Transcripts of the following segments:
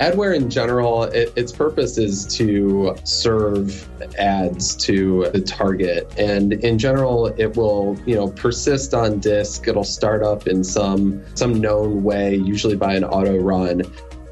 Adware in general, it, its purpose is to serve ads to the target, and in general, it will you know persist on disk. It'll start up in some some known way, usually by an auto run.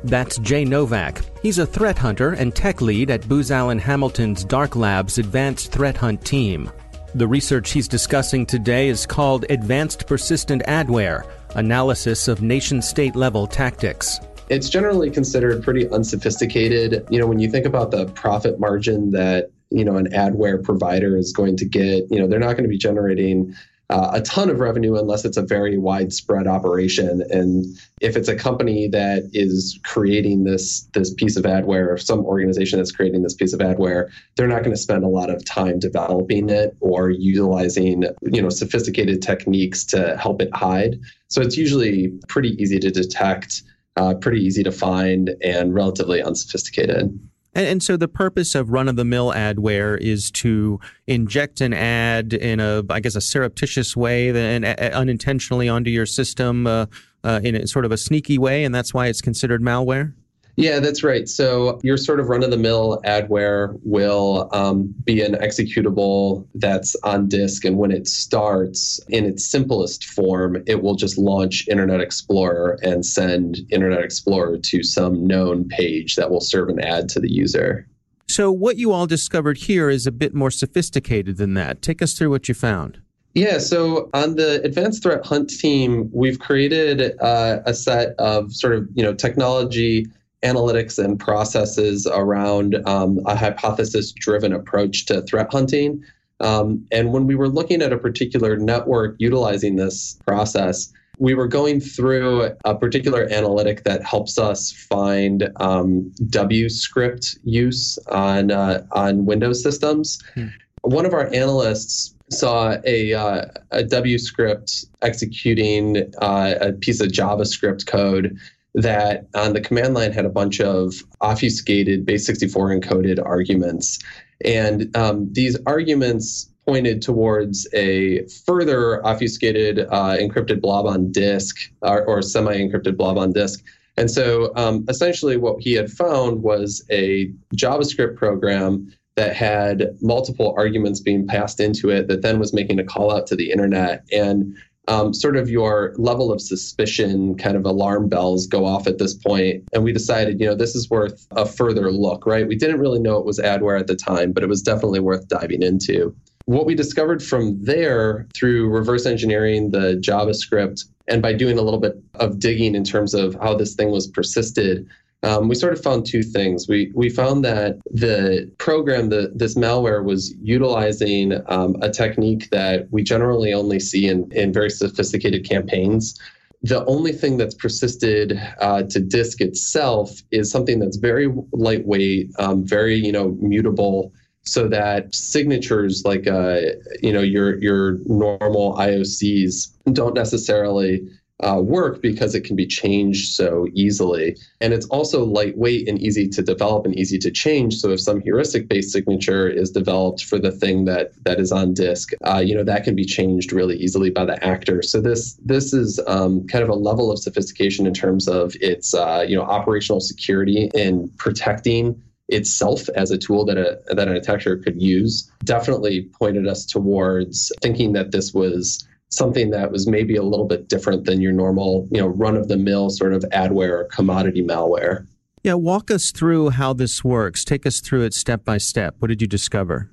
That's Jay Novak. He's a threat hunter and tech lead at Booz Allen Hamilton's Dark Labs Advanced Threat Hunt team. The research he's discussing today is called Advanced Persistent Adware Analysis of Nation State Level Tactics it's generally considered pretty unsophisticated. You know, when you think about the profit margin that, you know, an adware provider is going to get, you know, they're not going to be generating uh, a ton of revenue unless it's a very widespread operation. And if it's a company that is creating this this piece of adware, or some organization that's creating this piece of adware, they're not going to spend a lot of time developing it or utilizing you know sophisticated techniques to help it hide. So it's usually pretty easy to detect uh, pretty easy to find and relatively unsophisticated. And, and, so the purpose of run of the mill adware is to inject an ad in a, I guess, a surreptitious way and unintentionally onto your system uh, uh, in a, sort of a sneaky way, and that's why it's considered malware. Yeah, that's right. So your sort of run of the mill adware will um, be an executable that's on disk. And when it starts in its simplest form, it will just launch Internet Explorer and send Internet Explorer to some known page that will serve an ad to the user. So, what you all discovered here is a bit more sophisticated than that. Take us through what you found. Yeah, so on the advanced threat hunt team, we've created uh, a set of sort of you know technology analytics and processes around um, a hypothesis driven approach to threat hunting. Um, and when we were looking at a particular network utilizing this process, we were going through a particular analytic that helps us find um, W script use on uh, on Windows systems. Hmm. One of our analysts saw a, uh, a W script executing uh, a piece of JavaScript code that on the command line had a bunch of obfuscated base 64 encoded arguments. And um, these arguments pointed towards a further obfuscated uh, encrypted blob on disk or, or semi encrypted blob on disk. And so um, essentially, what he had found was a JavaScript program that had multiple arguments being passed into it that then was making a call out to the internet. And um, sort of your level of suspicion kind of alarm bells go off at this point and we decided you know this is worth a further look right? We didn't really know it was adware at the time but it was definitely worth diving into. What we discovered from there through reverse engineering the javascript and by doing a little bit of digging in terms of how this thing was persisted um, we sort of found two things. We we found that the program, the this malware, was utilizing um, a technique that we generally only see in in very sophisticated campaigns. The only thing that's persisted uh, to disk itself is something that's very lightweight, um, very you know mutable, so that signatures like uh, you know your your normal IOCs don't necessarily uh, work because it can be changed so easily. And it's also lightweight and easy to develop and easy to change. So if some heuristic based signature is developed for the thing that that is on disk, uh, you know that can be changed really easily by the actor. So this this is um, kind of a level of sophistication in terms of its uh, you know operational security in protecting itself as a tool that a that an attacker could use definitely pointed us towards thinking that this was something that was maybe a little bit different than your normal, you know, run of the mill sort of adware or commodity malware. Yeah, walk us through how this works. Take us through it step by step. What did you discover?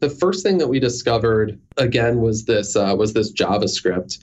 The first thing that we discovered again was this uh, was this JavaScript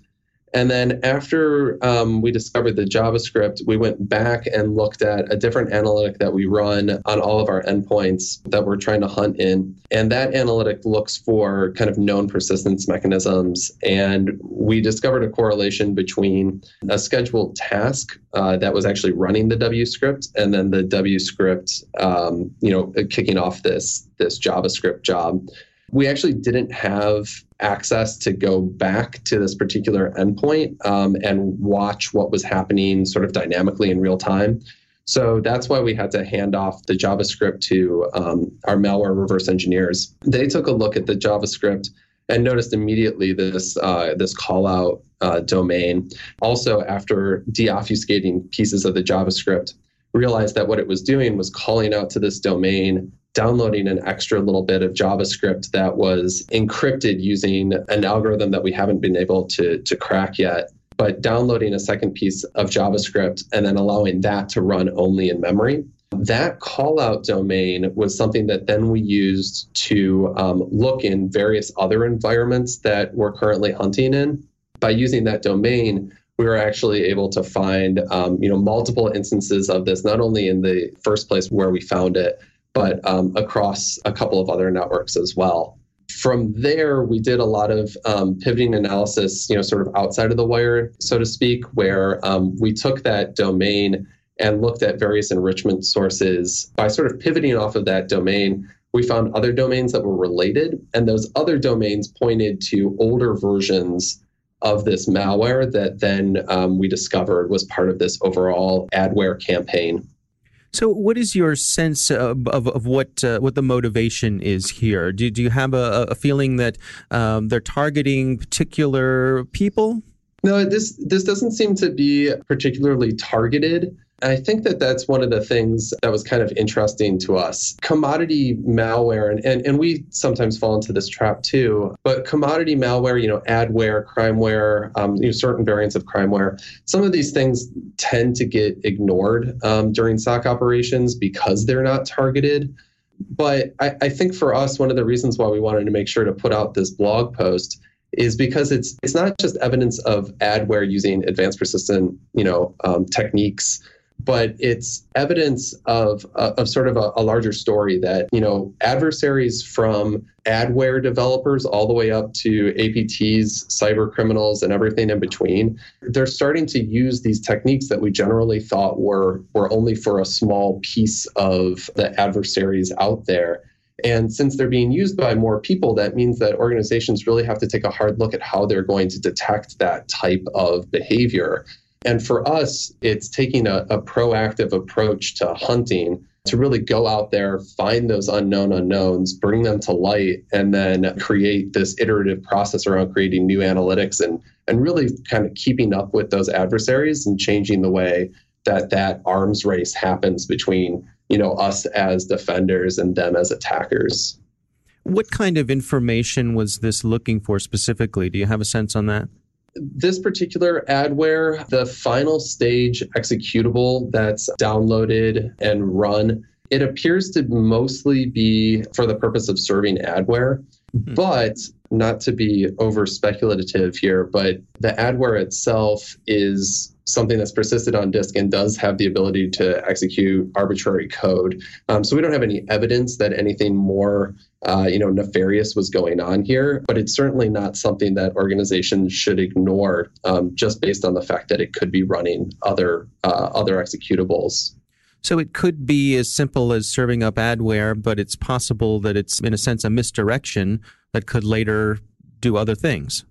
and then after um, we discovered the JavaScript, we went back and looked at a different analytic that we run on all of our endpoints that we're trying to hunt in. And that analytic looks for kind of known persistence mechanisms. And we discovered a correlation between a scheduled task uh, that was actually running the W script and then the W script, um, you know, kicking off this, this JavaScript job. We actually didn't have access to go back to this particular endpoint um, and watch what was happening sort of dynamically in real time. So that's why we had to hand off the JavaScript to um, our malware reverse engineers. They took a look at the JavaScript and noticed immediately this uh, this call out uh, domain. Also, after deobfuscating pieces of the JavaScript, realized that what it was doing was calling out to this domain downloading an extra little bit of JavaScript that was encrypted using an algorithm that we haven't been able to, to crack yet. But downloading a second piece of JavaScript and then allowing that to run only in memory. That callout domain was something that then we used to um, look in various other environments that we're currently hunting in. By using that domain, we were actually able to find um, you know multiple instances of this, not only in the first place where we found it, but um, across a couple of other networks as well. From there, we did a lot of um, pivoting analysis, you know, sort of outside of the wire, so to speak, where um, we took that domain and looked at various enrichment sources. By sort of pivoting off of that domain, we found other domains that were related, and those other domains pointed to older versions of this malware that then um, we discovered was part of this overall adware campaign. So, what is your sense of, of, of what uh, what the motivation is here? Do, do you have a, a feeling that um, they're targeting particular people? No, this this doesn't seem to be particularly targeted. I think that that's one of the things that was kind of interesting to us. Commodity malware, and, and, and we sometimes fall into this trap too, but commodity malware, you know, adware, crimeware, um, you know, certain variants of crimeware, some of these things tend to get ignored um, during SOC operations because they're not targeted. But I, I think for us, one of the reasons why we wanted to make sure to put out this blog post is because it's it's not just evidence of adware using advanced persistent you know um, techniques but it's evidence of uh, of sort of a, a, larger story that you know adversaries from adware developers all the way up to APTs, cyber criminals, and everything in between. They're starting to use these techniques that we generally thought were were only for a small piece of the adversaries out there. And since they're being used by more people, that means that organizations really have to take a hard look at how they're going to detect that type of behavior. And for us, it's taking a, a proactive approach to hunting to really go out there, find those unknown unknowns, bring them to light, and then create this iterative process around creating new analytics and, and really kind of keeping up with those adversaries and changing the way that that arms race happens between you know us as defenders and them as attackers. What kind of information was this looking for specifically? Do you have a sense on that? This particular adware, the final stage executable that's downloaded and run, it appears to mostly be for the purpose of serving adware. Mm-hmm. But not to be over speculative here, but the adware itself is something that's persisted on disk and does have the ability to execute arbitrary code. Um, so we don't have any evidence that anything more, uh, you know, nefarious was going on here. But it's certainly not something that organizations should ignore um, just based on the fact that it could be running other uh, other executables. So it could be as simple as serving up adware, but it's possible that it's in a sense a misdirection that could later do other things.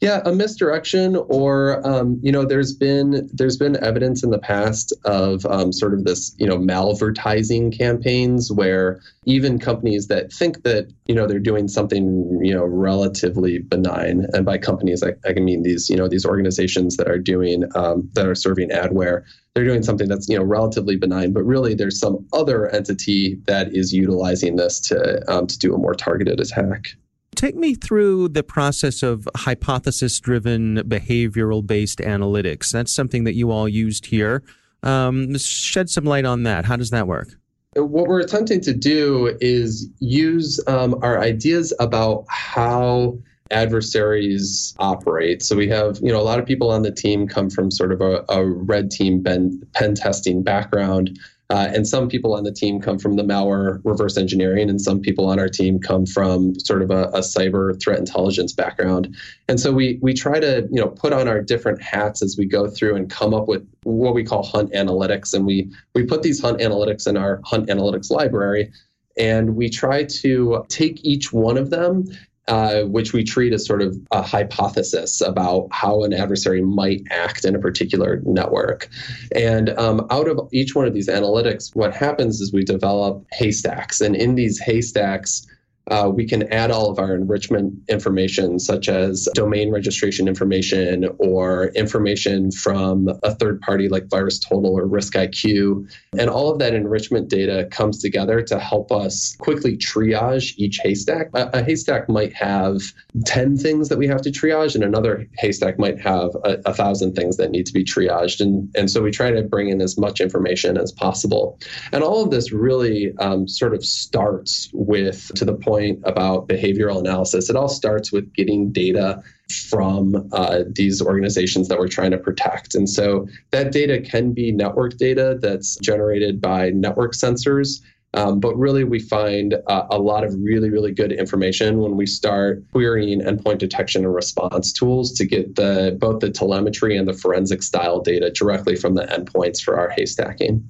Yeah, a misdirection, or um, you know, there's been there's been evidence in the past of um, sort of this you know malvertising campaigns where even companies that think that you know they're doing something you know relatively benign, and by companies I, I can mean these you know these organizations that are doing um, that are serving adware, they're doing something that's you know relatively benign, but really there's some other entity that is utilizing this to um, to do a more targeted attack. Take me through the process of hypothesis driven behavioral based analytics. That's something that you all used here. Um, shed some light on that. How does that work? What we're attempting to do is use um, our ideas about how adversaries operate. So we have, you know, a lot of people on the team come from sort of a, a red team pen, pen testing background. Uh, and some people on the team come from the malware reverse engineering, and some people on our team come from sort of a, a, cyber threat intelligence background. And so we we try to you know put on our different hats as we go through and come up with what we call hunt analytics. And we we put these hunt analytics in our hunt analytics library. And we try to take each one of them uh, which we treat as sort of a hypothesis about how an adversary might act in a particular network. And um, out of each one of these analytics, what happens is we develop haystacks. And in these haystacks, uh, we can add all of our enrichment information, such as domain registration information or information from a third party like VirusTotal or RiskIQ. And all of that enrichment data comes together to help us quickly triage each haystack. A, a haystack might have 10 things that we have to triage, and another haystack might have a, a thousand things that need to be triaged. And, and so we try to bring in as much information as possible. And all of this really um, sort of starts with to the point point about behavioral analysis, it all starts with getting data from uh, these organizations that we're trying to protect. And so that data can be network data that's generated by network sensors. Um, but really, we find uh, a lot of really, really good information when we start querying endpoint detection and response tools to get the both the telemetry and the forensic style data directly from the endpoints for our haystacking.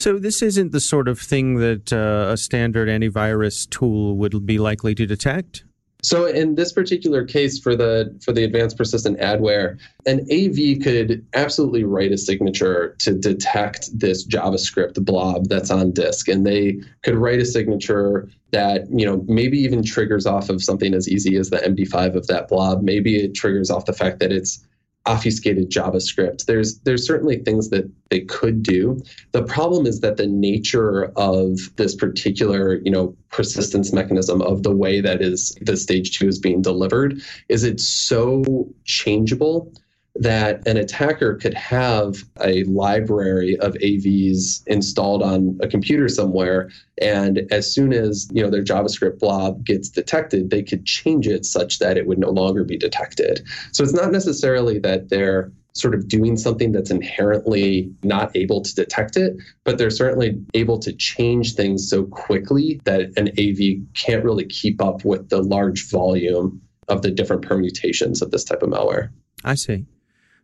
So this isn't the sort of thing that uh, a standard antivirus tool would be likely to detect. So in this particular case for the for the advanced persistent adware, an AV could absolutely write a signature to detect this JavaScript blob that's on disk and they could write a signature that, you know, maybe even triggers off of something as easy as the MD5 of that blob. Maybe it triggers off the fact that it's obfuscated JavaScript. There's there's certainly things that they could do. The problem is that the nature of this particular, you know, persistence mechanism of the way that is the stage two is being delivered is it's so changeable that an attacker could have a library of AVs installed on a computer somewhere, and as soon as you know their JavaScript blob gets detected, they could change it such that it would no longer be detected. So it's not necessarily that they're sort of doing something that's inherently not able to detect it, but they're certainly able to change things so quickly that an AV can't really keep up with the large volume of the different permutations of this type of malware. I see.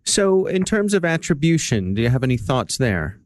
So, in terms of attribution, do you have any thoughts there?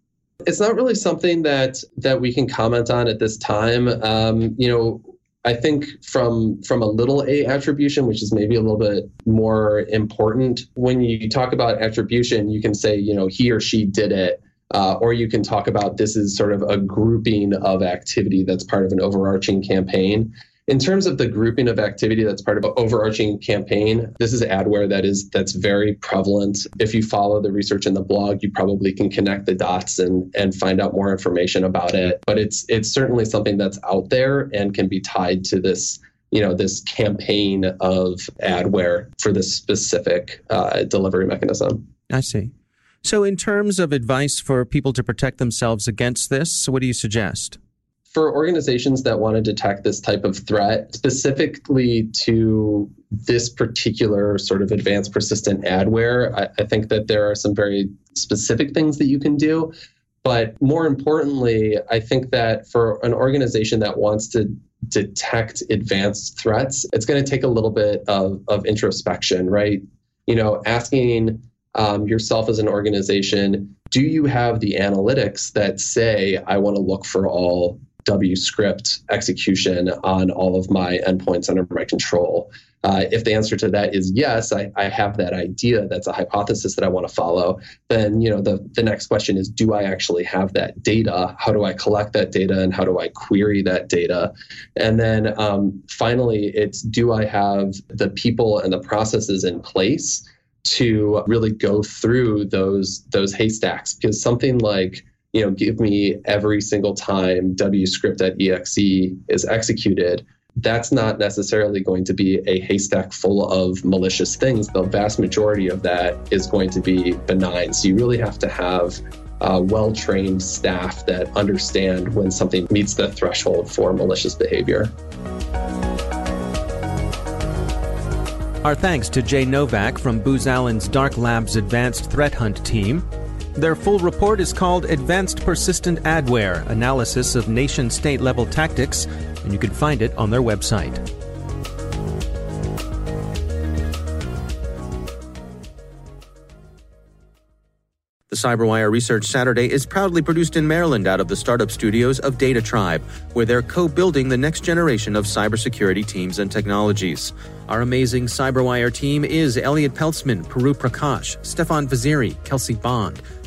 It's not really something that that we can comment on at this time. Um, you know, I think from from a little a attribution, which is maybe a little bit more important, when you talk about attribution, you can say, you know, he or she did it. Uh, or you can talk about this is sort of a grouping of activity that's part of an overarching campaign. In terms of the grouping of activity that's part of an overarching campaign, this is adware that is that's very prevalent. If you follow the research in the blog, you probably can connect the dots and and find out more information about it. But it's it's certainly something that's out there and can be tied to this you know this campaign of adware for this specific uh, delivery mechanism. I see. So, in terms of advice for people to protect themselves against this, what do you suggest? For organizations that want to detect this type of threat, specifically to this particular sort of advanced persistent adware, I, I think that there are some very specific things that you can do. But more importantly, I think that for an organization that wants to detect advanced threats, it's going to take a little bit of, of introspection, right? You know, asking um, yourself as an organization, do you have the analytics that say, I want to look for all W script execution on all of my endpoints under my control? Uh, if the answer to that is yes, I, I, have that idea, that's a hypothesis that I want to follow, then you know the, the next question is do I actually have that data? How do I collect that data and how do I query that data? And then um, finally, it's do I have the people and the processes in place to really go through those those haystacks? Because something like you know, give me every single time wscript.exe is executed that's not necessarily going to be a haystack full of malicious things. The vast majority of that is going to be benign. So you really have to have uh, well trained staff that understand when something meets the threshold for malicious behavior. Our thanks to Jay Novak from Booz Allen's Dark Labs Advanced Threat Hunt team. Their full report is called Advanced Persistent Adware Analysis of Nation State Level Tactics and you can find it on their website. The CyberWire Research Saturday is proudly produced in Maryland out of the startup studios of Data Tribe, where they're co building the next generation of cybersecurity teams and technologies. Our amazing CyberWire team is Elliot Peltzman, Puru Prakash, Stefan Vaziri, Kelsey Bond,